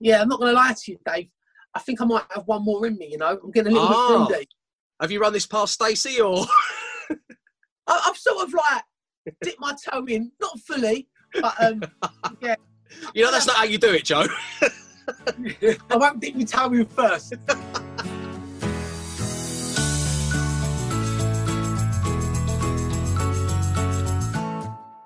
Yeah, I'm not going to lie to you, Dave. I think I might have one more in me. You know, I'm getting a little Ah. bit greedy. Have you run this past Stacey or? I, I've sort of like dipped my toe in, not fully, but um, yeah, You know, that's not how you do it, Joe. I won't dip my toe in first.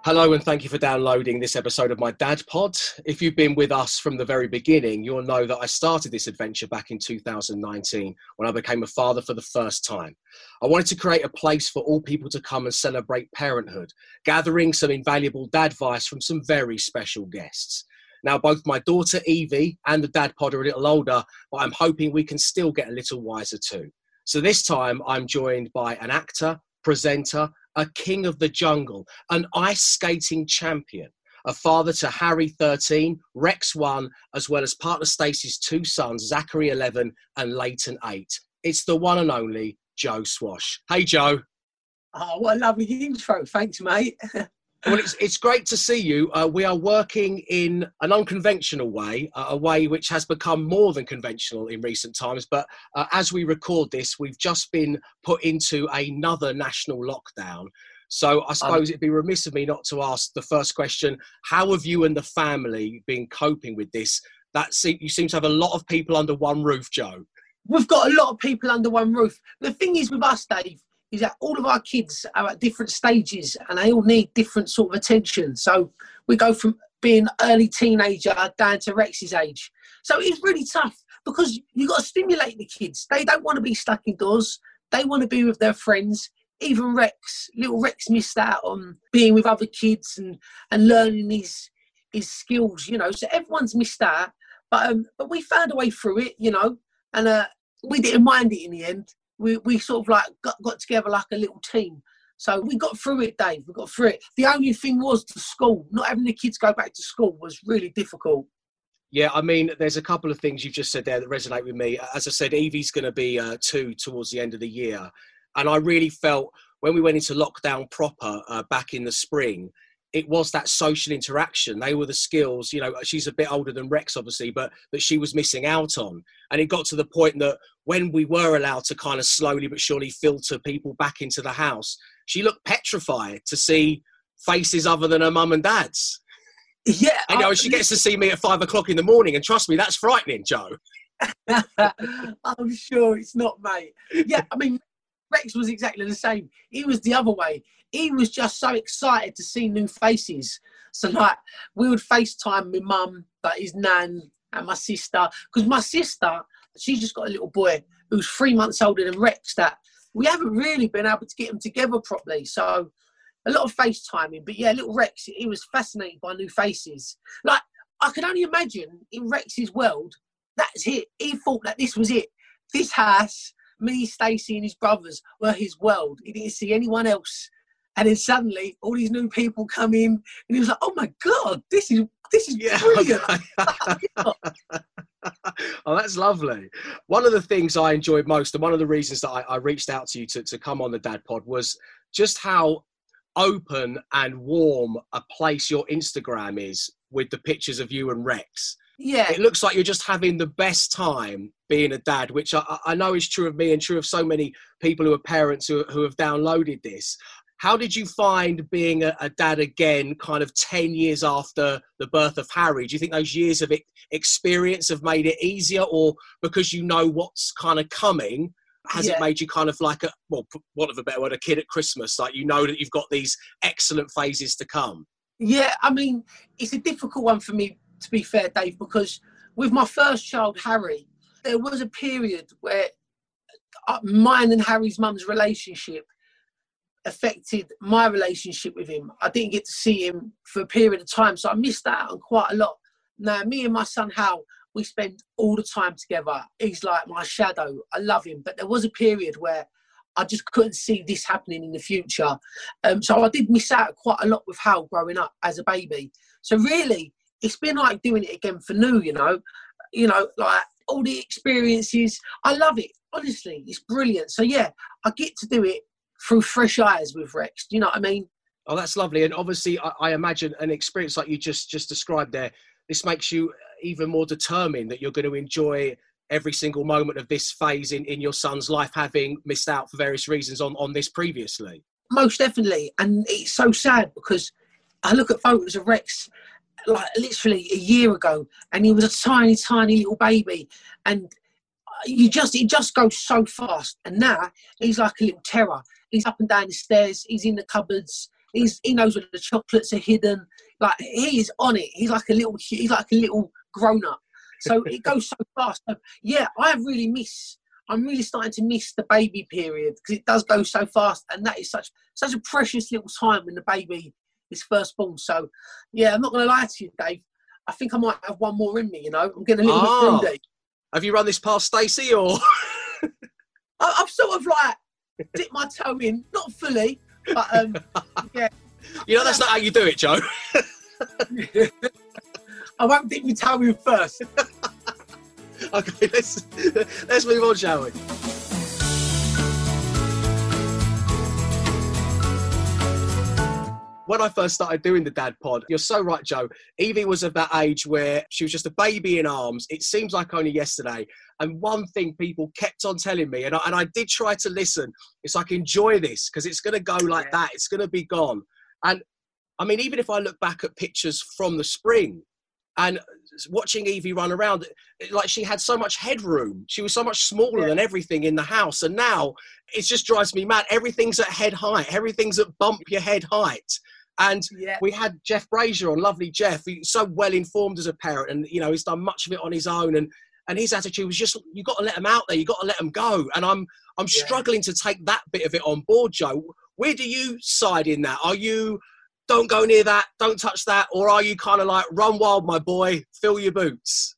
Hello, and thank you for downloading this episode of my Dad Pod. If you've been with us from the very beginning, you'll know that I started this adventure back in 2019 when I became a father for the first time. I wanted to create a place for all people to come and celebrate parenthood, gathering some invaluable dad advice from some very special guests. Now, both my daughter Evie and the Dad Pod are a little older, but I'm hoping we can still get a little wiser too. So this time, I'm joined by an actor, presenter, a king of the jungle, an ice skating champion, a father to Harry 13, Rex 1, as well as partner Stacey's two sons, Zachary 11 and Leighton 8. It's the one and only Joe Swash. Hey, Joe. Oh, what a lovely intro. Thanks, mate. Well, it's, it's great to see you. Uh, we are working in an unconventional way, uh, a way which has become more than conventional in recent times. But uh, as we record this, we've just been put into another national lockdown. So I suppose it'd be remiss of me not to ask the first question: How have you and the family been coping with this? That se- you seem to have a lot of people under one roof, Joe. We've got a lot of people under one roof. The thing is with us, Dave, is that all of our kids are at different stages and they all need different sort of attention. So we go from being early teenager down to Rex's age. So it's really tough because you've got to stimulate the kids. They don't want to be stuck indoors. They want to be with their friends. Even Rex, little Rex missed out on being with other kids and, and learning his his skills, you know. So everyone's missed out. But um, but we found a way through it, you know, and uh, we didn't mind it in the end. We we sort of like got, got together like a little team. So we got through it, Dave. We got through it. The only thing was the school. Not having the kids go back to school was really difficult. Yeah, I mean, there's a couple of things you've just said there that resonate with me. As I said, Evie's going to be uh, two towards the end of the year. And I really felt when we went into lockdown proper uh, back in the spring, it was that social interaction. They were the skills, you know, she's a bit older than Rex, obviously, but that she was missing out on. And it got to the point that when we were allowed to kind of slowly but surely filter people back into the house, she looked petrified to see faces other than her mum and dad's. Yeah, I know I- she gets to see me at five o'clock in the morning, and trust me, that's frightening, Joe. I'm sure it's not, mate. Yeah, I mean, Rex was exactly the same. He was the other way. He was just so excited to see new faces. So, like, we would FaceTime my mum, like his nan, and my sister. Because my sister, she's just got a little boy who's three months older than Rex that we haven't really been able to get them together properly. So, a lot of FaceTiming. But yeah, little Rex, he was fascinated by new faces. Like, I can only imagine in Rex's world, that's it. He thought that this was it. This house, me, Stacey, and his brothers were his world. He didn't see anyone else. And then suddenly, all these new people come in, and he was like, "Oh my god, this is this is brilliant!" oh, that's lovely. One of the things I enjoyed most, and one of the reasons that I, I reached out to you to, to come on the Dad Pod was just how open and warm a place your Instagram is with the pictures of you and Rex. yeah, It looks like you're just having the best time being a dad, which I, I know is true of me and true of so many people who are parents who, who have downloaded this. How did you find being a, a dad again, kind of 10 years after the birth of Harry? Do you think those years of experience have made it easier, or because you know what's kind of coming, has it made you kind of like a, well, what of a better word, a kid at Christmas? Like you know that you've got these excellent phases to come. Yeah, I mean, it's a difficult one for me, to be fair, Dave, because with my first child, Harry, there was a period where uh, mine and Harry's mum's relationship affected my relationship with him. I didn't get to see him for a period of time, so I missed out on quite a lot. Now, me and my son Hal, we spend all the time together. He's like my shadow. I love him, but there was a period where I just couldn't see this happening in the future. Um, so I did miss out quite a lot with Hal growing up as a baby. So really, it's been like doing it again for new. You know, you know, like all the experiences. I love it. Honestly, it's brilliant. So yeah, I get to do it through fresh eyes with Rex. Do you know what I mean? Oh, that's lovely. And obviously, I, I imagine an experience like you just just described there. This makes you even more determined that you're going to enjoy every single moment of this phase in, in your son's life, having missed out for various reasons on, on this previously? Most definitely. And it's so sad because I look at photos of Rex like literally a year ago and he was a tiny, tiny little baby. And you just, it just goes so fast. And now he's like a little terror. He's up and down the stairs, he's in the cupboards, he's, he knows where the chocolates are hidden. Like he is on it. He's like a little, he's like a little grown up. So it goes so fast. So, yeah, I really miss I'm really starting to miss the baby period because it does go so fast, and that is such such a precious little time when the baby is first born. So, yeah, I'm not going to lie to you, Dave. I think I might have one more in me. You know, I'm getting a little oh. bit greedy. Have you run this past Stacey, or I, have sort of like dipped my toe in, not fully, but um, yeah. You know, that's not how you do it, Joe. I won't dip my toe in first. okay, let's let's move on, shall we? When I first started doing the dad pod, you're so right, Joe. Evie was of that age where she was just a baby in arms. It seems like only yesterday. And one thing people kept on telling me, and I, and I did try to listen, it's like, enjoy this because it's going to go like yeah. that. It's going to be gone. And I mean, even if I look back at pictures from the spring, and watching Evie run around, like she had so much headroom. She was so much smaller yeah. than everything in the house. And now it just drives me mad. Everything's at head height, everything's at bump your head height. And yeah. we had Jeff Brazier on, lovely Jeff, He's so well informed as a parent, and you know he's done much of it on his own. And and his attitude was just, you got to let them out there, you got to let them go. And I'm I'm yeah. struggling to take that bit of it on board, Joe. Where do you side in that? Are you don't go near that, don't touch that, or are you kind of like run wild, my boy, fill your boots?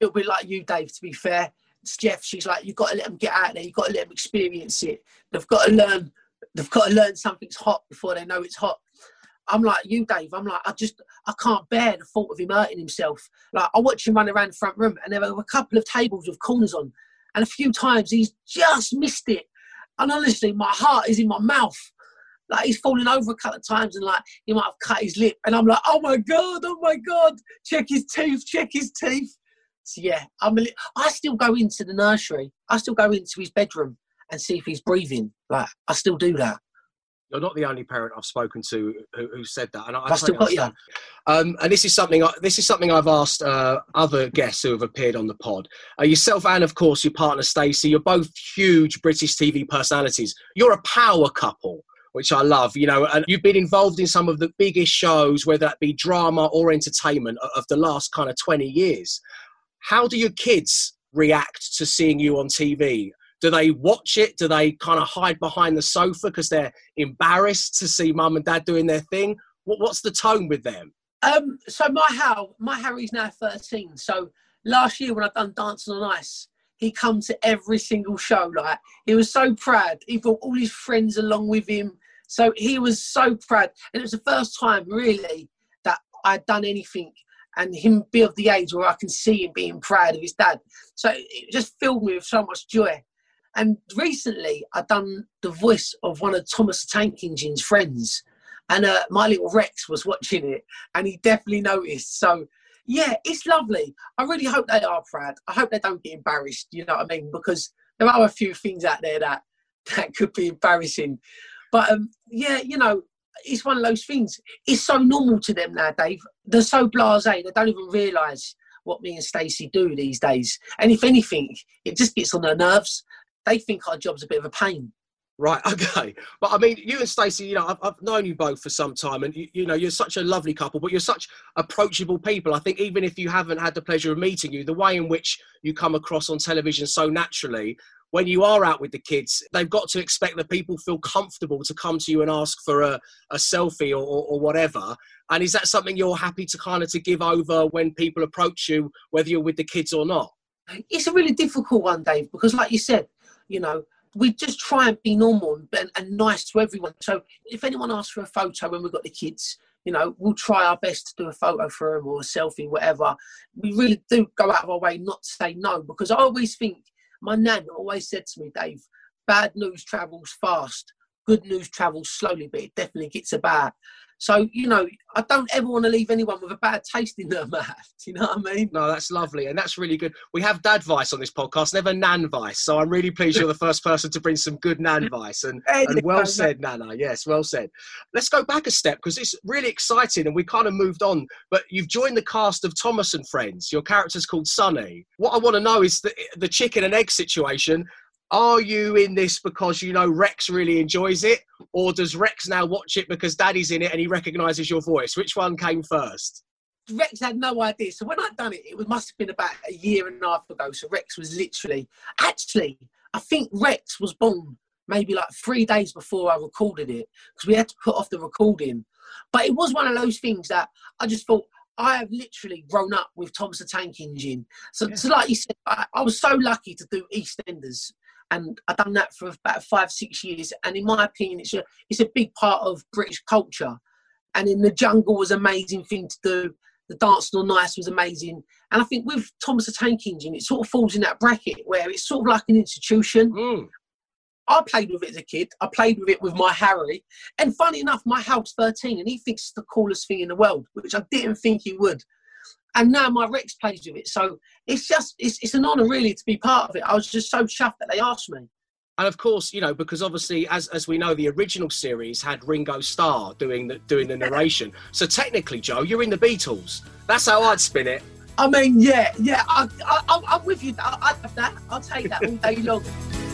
It'll be like you, Dave. To be fair, it's Jeff. She's like, you've got to let them get out there. You've got to let them experience it. They've got to learn. They've got to learn something's hot before they know it's hot. I'm like you, Dave. I'm like, I just, I can't bear the thought of him hurting himself. Like, I watch him run around the front room, and there were a couple of tables with corners on, and a few times he's just missed it. And honestly, my heart is in my mouth like he's fallen over a couple of times and like he might have cut his lip. And I'm like, oh my God, oh my God, check his teeth, check his teeth. So yeah, I'm a li- I still go into the nursery. I still go into his bedroom and see if he's breathing. Like I still do that. You're not the only parent I've spoken to who, who said that, and I, I got you. Um, and this is something this is something I've asked uh, other guests who have appeared on the pod. Uh, yourself and of course your partner Stacey. You're both huge British TV personalities. You're a power couple which I love. You know, and you've been involved in some of the biggest shows, whether that be drama or entertainment, of the last kind of 20 years. How do your kids react to seeing you on TV? Do they watch it? Do they kind of hide behind the sofa because they're embarrassed to see mum and dad doing their thing? what's the tone with them? Um, so my Hal, my Harry's now 13. So last year when I done Dancing on Ice, he come to every single show. Like he was so proud. He brought all his friends along with him. So he was so proud. And it was the first time, really, that I'd done anything and him be of the age where I can see him being proud of his dad. So it just filled me with so much joy. And recently, I'd done the voice of one of Thomas Tank Engine's friends. And uh, my little Rex was watching it and he definitely noticed. So, yeah, it's lovely. I really hope they are proud. I hope they don't get embarrassed, you know what I mean? Because there are a few things out there that, that could be embarrassing. But um, yeah, you know, it's one of those things. It's so normal to them now, Dave. They're so blasé, they don't even realise what me and Stacey do these days. And if anything, it just gets on their nerves. They think our job's a bit of a pain. Right, okay. But I mean, you and Stacey, you know, I've, I've, known you both for some time, and you, you, know, you're such a lovely couple, but you're such approachable people. I think even if you haven't had the pleasure of meeting you, the way in which you come across on television so naturally when you are out with the kids, they've got to expect that people feel comfortable to come to you and ask for a, a selfie or, or, or whatever. And is that something you're happy to kind of to give over when people approach you, whether you're with the kids or not? It's a really difficult one, Dave, because like you said, you know, we just try and be normal and, and nice to everyone. So if anyone asks for a photo when we've got the kids, you know, we'll try our best to do a photo for them or a selfie, whatever. We really do go out of our way not to say no because I always think my nan always said to me, Dave, bad news travels fast, good news travels slowly, but it definitely gets about. So, you know, I don't ever want to leave anyone with a bad taste in their mouth. You know what I mean? No, that's lovely. And that's really good. We have dad vice on this podcast, never nan vice. So I'm really pleased you're the first person to bring some good nan vice. And, and well said, Nana. Yes, well said. Let's go back a step because it's really exciting and we kind of moved on. But you've joined the cast of Thomas and Friends. Your character's called Sonny. What I want to know is the, the chicken and egg situation are you in this because you know Rex really enjoys it, or does Rex now watch it because Daddy's in it and he recognises your voice? Which one came first? Rex had no idea. So when I'd done it, it must have been about a year and a half ago. So Rex was literally, actually, I think Rex was born maybe like three days before I recorded it because we had to put off the recording. But it was one of those things that I just thought, I have literally grown up with Thomas the Tank Engine. So, yeah. so like you said, I, I, was so lucky to do EastEnders and I've done that for about five, six years. And in my opinion, it's a it's a big part of British culture. And in the jungle was amazing thing to do. The Dancing on Ice was amazing. And I think with Thomas the Tank Engine, it sort of falls in that bracket where it's sort of like an institution. Mm. I played with it as a kid. I played with it with my Harry. And funny enough, my Hal's 13, and he thinks it's the coolest thing in the world, which I didn't think he would and now my Rex plays with it. So it's just it's, it's an honour really to be part of it. I was just so chuffed that they asked me. And of course, you know, because obviously, as as we know, the original series had Ringo Starr doing the doing the narration. so technically, Joe, you're in the Beatles. That's how I'd spin it. I mean, yeah, yeah, I, I, am with you. I, I have that. I'll take that all day long.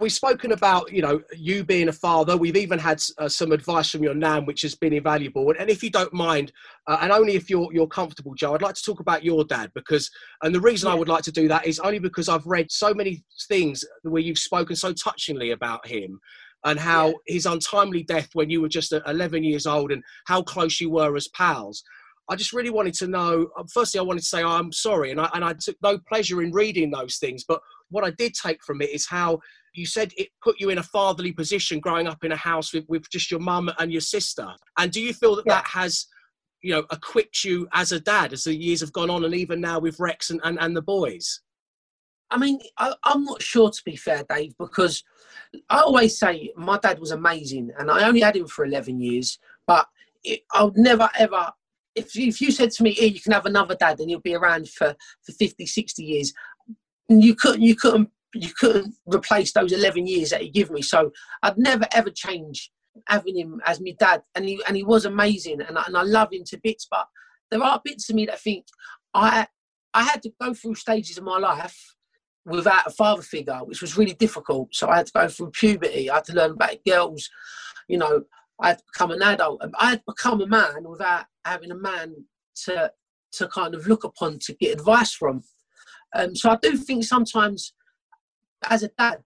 we've spoken about you know you being a father we've even had uh, some advice from your nan which has been invaluable and if you don't mind uh, and only if you're you're comfortable joe i'd like to talk about your dad because and the reason yeah. i would like to do that is only because i've read so many things where you've spoken so touchingly about him and how yeah. his untimely death when you were just uh, 11 years old and how close you were as pals I just really wanted to know. Uh, firstly, I wanted to say I'm sorry, and I, and I took no pleasure in reading those things. But what I did take from it is how you said it put you in a fatherly position growing up in a house with, with just your mum and your sister. And do you feel that yeah. that has, you know, equipped you as a dad as the years have gone on and even now with Rex and, and, and the boys? I mean, I, am not sure to be fair, Dave, because I always say my dad was amazing and I only had him for 11 years, but it, I would never ever. If you, if you said to me, hey, you can have another dad and he'll be around for, for 50, 60 years, you couldn't you couldn't you couldn't replace those 11 years that he gave me. So I'd never ever change having him as my dad. And he, and he was amazing and I, and I love him to bits. But there are bits of me that think I, I had to go through stages of my life without a father figure, which was really difficult. So I had to go through puberty. I had to learn about girls. You know, I had to become an adult. I had become a man without having a man to to kind of look upon to get advice from. Um, so I do think sometimes as a dad,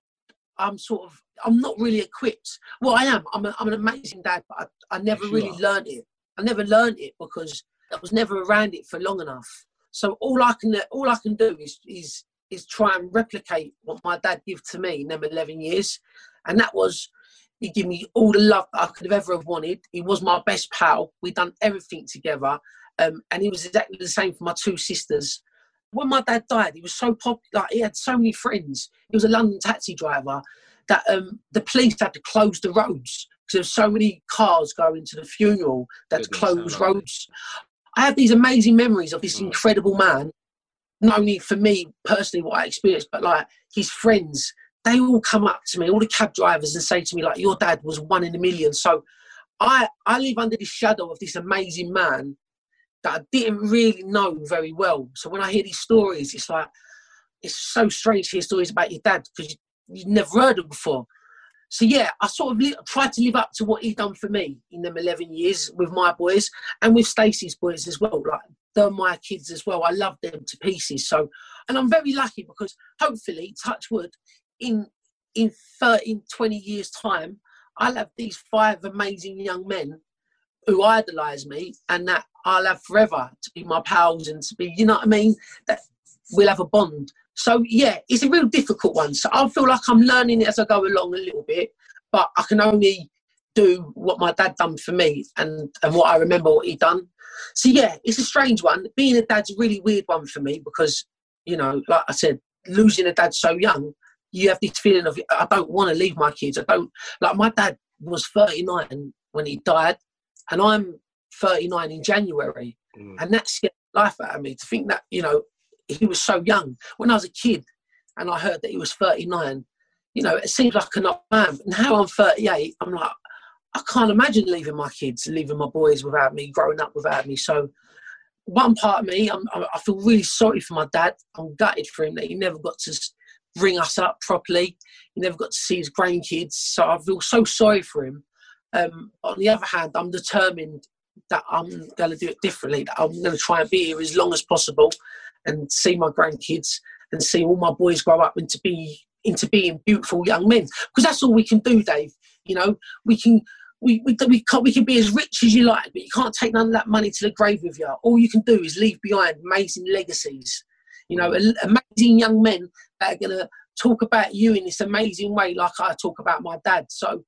I'm sort of I'm not really equipped. Well, I am. I'm, a, I'm an amazing dad, but I, I never really learned it. I never learned it because I was never around it for long enough. So all I can all I can do is is is try and replicate what my dad gave to me in them 11 years, and that was he gave me all the love that I could have ever have wanted. He was my best pal. We done everything together, um, and he was exactly the same for my two sisters when my dad died, he was so popular. He had so many friends. He was a London taxi driver that um, the police had to close the roads because there were so many cars going to the funeral that closed roads. I have these amazing memories of this mm. incredible man. Not only for me personally, what I experienced, but like his friends. They all come up to me, all the cab drivers, and say to me like, "Your dad was one in a million. So, I I live under the shadow of this amazing man that I didn't really know very well. So when I hear these stories, it's like it's so strange to hear stories about your dad because you, you've never heard them before. So yeah, I sort of li- tried to live up to what he done for me in them 11 years with my boys and with Stacey's boys as well. Like they're my kids as well. I love them to pieces. So, and I'm very lucky because hopefully, touch wood, in in 13, 20 years time, I'll have these five amazing young men who idolise me and that I'll have forever to be my pals and to be, you know what I mean? That we'll have a bond. So yeah, it's a real difficult one. So I feel like I'm learning it as I go along a little bit, but I can only do what my dad done for me and, and what I remember what he done. So yeah, it's a strange one. Being a dad's a really weird one for me because, you know, like I said, losing a dad so young, you have this feeling of I don't want to leave my kids. I don't like my dad was 39 when he died, and I'm 39 in January, mm. and that scared life out of me to think that you know he was so young when I was a kid, and I heard that he was 39. You know, it seems like an old man. Now I'm 38. I'm like, I can't imagine leaving my kids, leaving my boys without me, growing up without me. So, one part of me, I'm, i feel really sorry for my dad. I'm gutted for him that he never got to bring us up properly. He never got to see his grandkids. So I feel so sorry for him. Um, on the other hand, I'm determined that I'm going to do it differently. That I'm going to try and be here as long as possible and see my grandkids and see all my boys grow up into be into being beautiful young men. Because that's all we can do, Dave. You know, we can we, we, we, can, we can be as rich as you like, but you can't take none of that money to the grave with you. All you can do is leave behind amazing legacies. You know, amazing young men that are going to talk about you in this amazing way, like I talk about my dad. So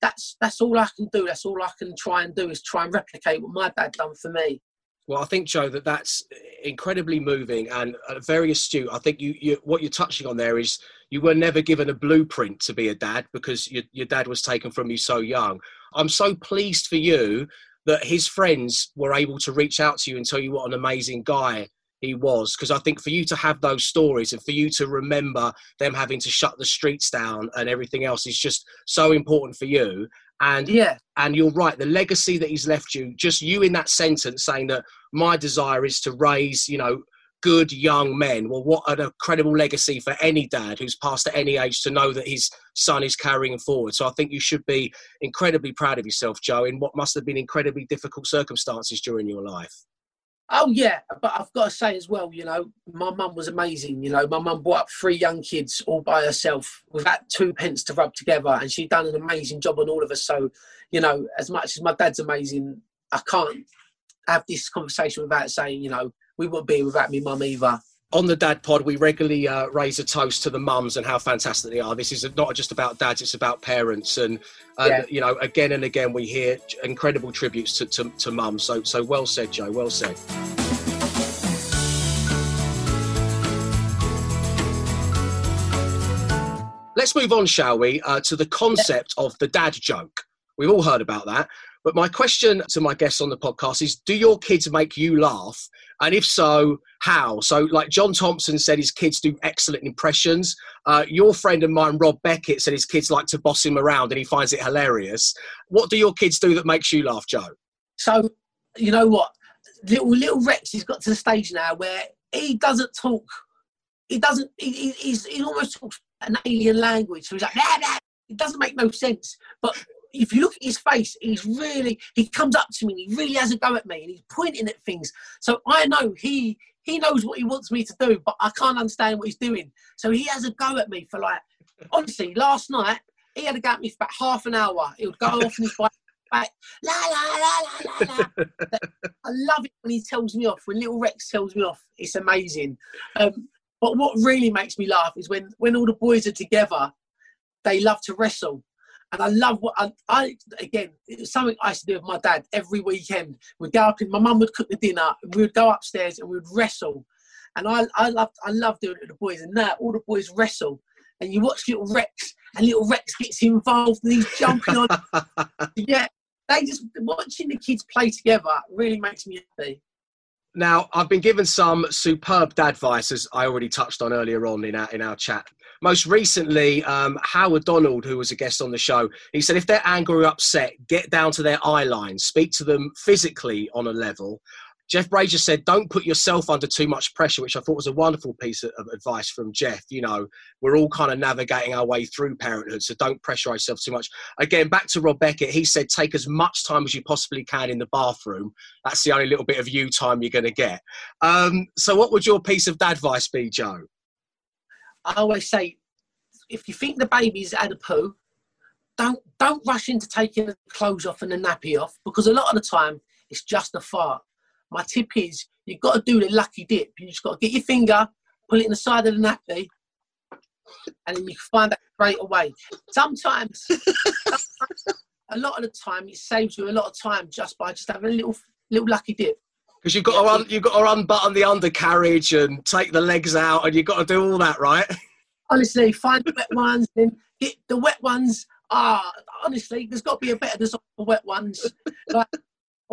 that's that's all I can do. That's all I can try and do is try and replicate what my dad done for me. Well, I think Joe that that's incredibly moving and uh, very astute. I think you, you what you're touching on there is you were never given a blueprint to be a dad because your, your dad was taken from you so young. I'm so pleased for you that his friends were able to reach out to you and tell you what an amazing guy he was because I think for you to have those stories and for you to remember them having to shut the streets down and everything else is just so important for you. And yeah, and you're right. The legacy that he's left you, just you in that sentence saying that my desire is to raise, you know, good young men. Well, what an incredible legacy for any dad who's passed at any age to know that his son is carrying forward. So I think you should be incredibly proud of yourself, Joe, in what must have been incredibly difficult circumstances during your life. Oh yeah, but I've got to say as well, you know, my mum was amazing. You know, my mum brought up three young kids all by herself without two pence to rub together, and she done an amazing job on all of us. So, you know, as much as my dad's amazing, I can't have this conversation without saying, you know, we wouldn't be without me mum either on the dad pod we regularly uh, raise a toast to the mums and how fantastic they are. This is not just about dads it's about parents. And, and yeah. you know again and again we hear incredible tributes to, to, to mums. So so well said joe well said. Let's move on shall we uh, to the concept of the dad joke. We've all heard about that. But my question to my guests on the podcast is do your kids make you laugh and if so, how? So, like John Thompson said, his kids do excellent impressions. Uh, your friend of mine, Rob Beckett, said his kids like to boss him around and he finds it hilarious. What do your kids do that makes you laugh, Joe? So, you know what? Little little Rex has got to the stage now where he doesn't talk. He doesn't. He, he's, he almost talks an alien language. So he's like, nah, nah. it doesn't make no sense. But if you look at his face, he's really he comes up to me and he really has a go at me and he's pointing at things. So I know he he knows what he wants me to do, but I can't understand what he's doing. So he has a go at me for like honestly, last night he had a go at me for about half an hour. He would go off on his bike. Like, la la la la la la. I love it when he tells me off. When little Rex tells me off, it's amazing. Um, but what really makes me laugh is when when all the boys are together, they love to wrestle. And I love what I, I again, it was something I used to do with my dad every weekend. We'd go up and my mum would cook the dinner and we would go upstairs and we would wrestle. And I, I loved I love doing it with the boys. And now all the boys wrestle. And you watch little Rex and little Rex gets involved and he's jumping on. yeah, they just watching the kids play together really makes me happy. Now, I've been given some superb dad advice, as I already touched on earlier on in our, in our chat. Most recently, um, Howard Donald, who was a guest on the show, he said if they're angry or upset, get down to their eye line, speak to them physically on a level. Jeff Brazier said, don't put yourself under too much pressure, which I thought was a wonderful piece of advice from Jeff. You know, we're all kind of navigating our way through parenthood, so don't pressure yourself too much. Again, back to Rob Beckett, he said, take as much time as you possibly can in the bathroom. That's the only little bit of you time you're going to get. Um, so, what would your piece of advice be, Joe? I always say, if you think the baby's had a poo, don't don't rush into taking the clothes off and the nappy off because a lot of the time it's just a fart. My tip is you've got to do the lucky dip. You just got to get your finger, put it in the side of the nappy, and then you find that straight away. Sometimes, a lot of the time, it saves you a lot of time just by just having a little little lucky dip. Because you've got to un- you've got to unbutton the undercarriage and take the legs out, and you've got to do all that, right? Honestly, find the wet ones, then get the wet ones. Ah, honestly, there's got to be a better design for wet ones. Like,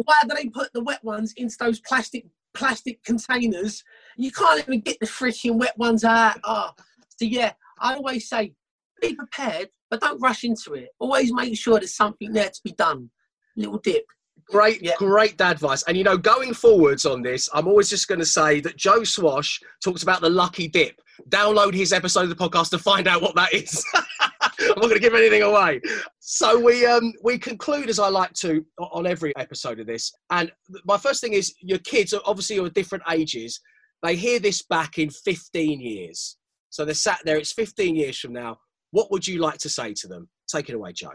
why do they put the wet ones into those plastic plastic containers? You can't even get the freaking wet ones out. Ah, so yeah, I always say be prepared, but don't rush into it. Always make sure there's something there to be done. Little dip. Great, yeah. great dad advice. And you know, going forwards on this, I'm always just going to say that Joe Swash talks about the lucky dip. Download his episode of the podcast to find out what that is. I'm not going to give anything away. So we um we conclude as I like to on every episode of this. And my first thing is your kids are obviously are different ages. They hear this back in 15 years. So they're sat there. It's 15 years from now. What would you like to say to them? Take it away, Joe.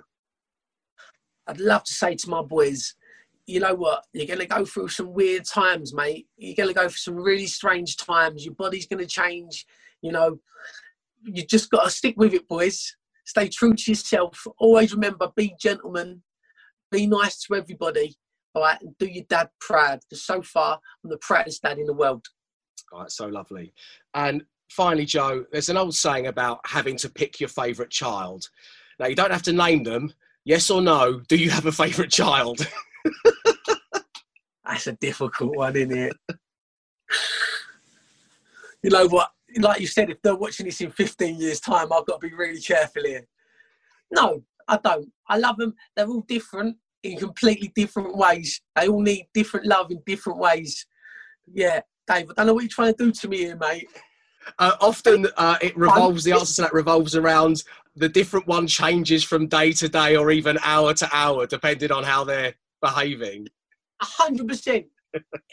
I'd love to say to my boys, you know what? You're going to go through some weird times, mate. You're going to go through some really strange times. Your body's going to change. You know, you just got to stick with it, boys. Stay true to yourself. Always remember, be gentlemen. Be nice to everybody. All right, and do your dad proud. Because so far, I'm the proudest dad in the world. All right, so lovely. And finally, Joe, there's an old saying about having to pick your favourite child. Now, you don't have to name them. Yes or no? Do you have a favourite child? That's a difficult one, isn't it? you know what? Like you said, if they're watching this in 15 years' time, I've got to be really careful here. No, I don't. I love them. They're all different in completely different ways. They all need different love in different ways. Yeah, Dave, I don't know what you're trying to do to me here, mate. Uh, often uh, it revolves, the answer to that revolves around the different one changes from day to day or even hour to hour, depending on how they're behaving. A hundred percent.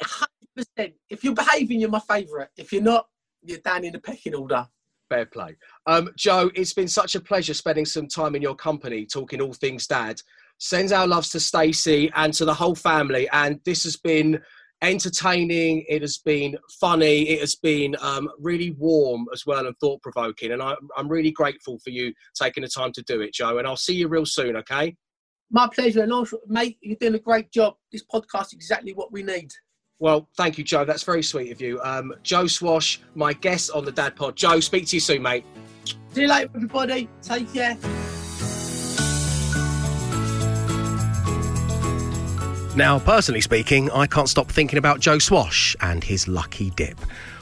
Hundred percent. If you're behaving, you're my favourite. If you're not, you're down in the pecking order. Fair play. Um, Joe, it's been such a pleasure spending some time in your company talking all things dad. Sends our loves to Stacey and to the whole family. And this has been entertaining, it has been funny, it has been um, really warm as well and thought provoking. And I, I'm really grateful for you taking the time to do it, Joe. And I'll see you real soon, okay? My pleasure. And also, mate, you're doing a great job. This podcast is exactly what we need. Well, thank you, Joe. That's very sweet of you. Um, Joe Swash, my guest on the Dad Pod. Joe, speak to you soon, mate. See you later, everybody. Take care. Now, personally speaking, I can't stop thinking about Joe Swash and his lucky dip.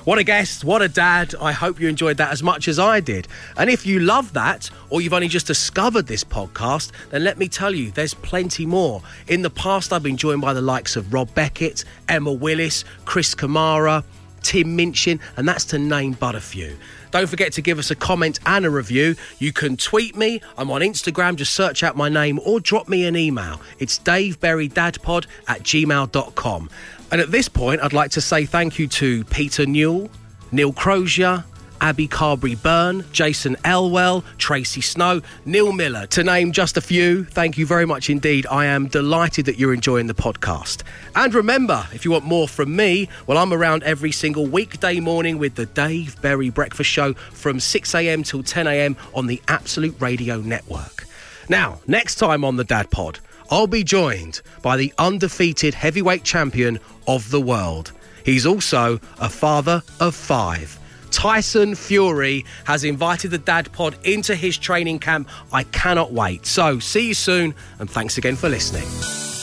What a guest, what a dad. I hope you enjoyed that as much as I did. And if you love that, or you've only just discovered this podcast, then let me tell you, there's plenty more. In the past, I've been joined by the likes of Rob Beckett, Emma Willis, Chris Kamara, Tim Minchin, and that's to name but a few. Don't forget to give us a comment and a review. You can tweet me. I'm on Instagram. Just search out my name or drop me an email. It's daveberrydadpod at gmail.com. And at this point, I'd like to say thank you to Peter Newell, Neil Crozier, Abby Carberry Byrne, Jason Elwell, Tracy Snow, Neil Miller, to name just a few. Thank you very much indeed. I am delighted that you're enjoying the podcast. And remember, if you want more from me, well, I'm around every single weekday morning with the Dave Berry Breakfast Show from 6am till 10am on the Absolute Radio Network. Now, next time on the Dad Pod, I'll be joined by the undefeated heavyweight champion of the world. He's also a father of five. Tyson Fury has invited the Dad Pod into his training camp. I cannot wait. So, see you soon, and thanks again for listening.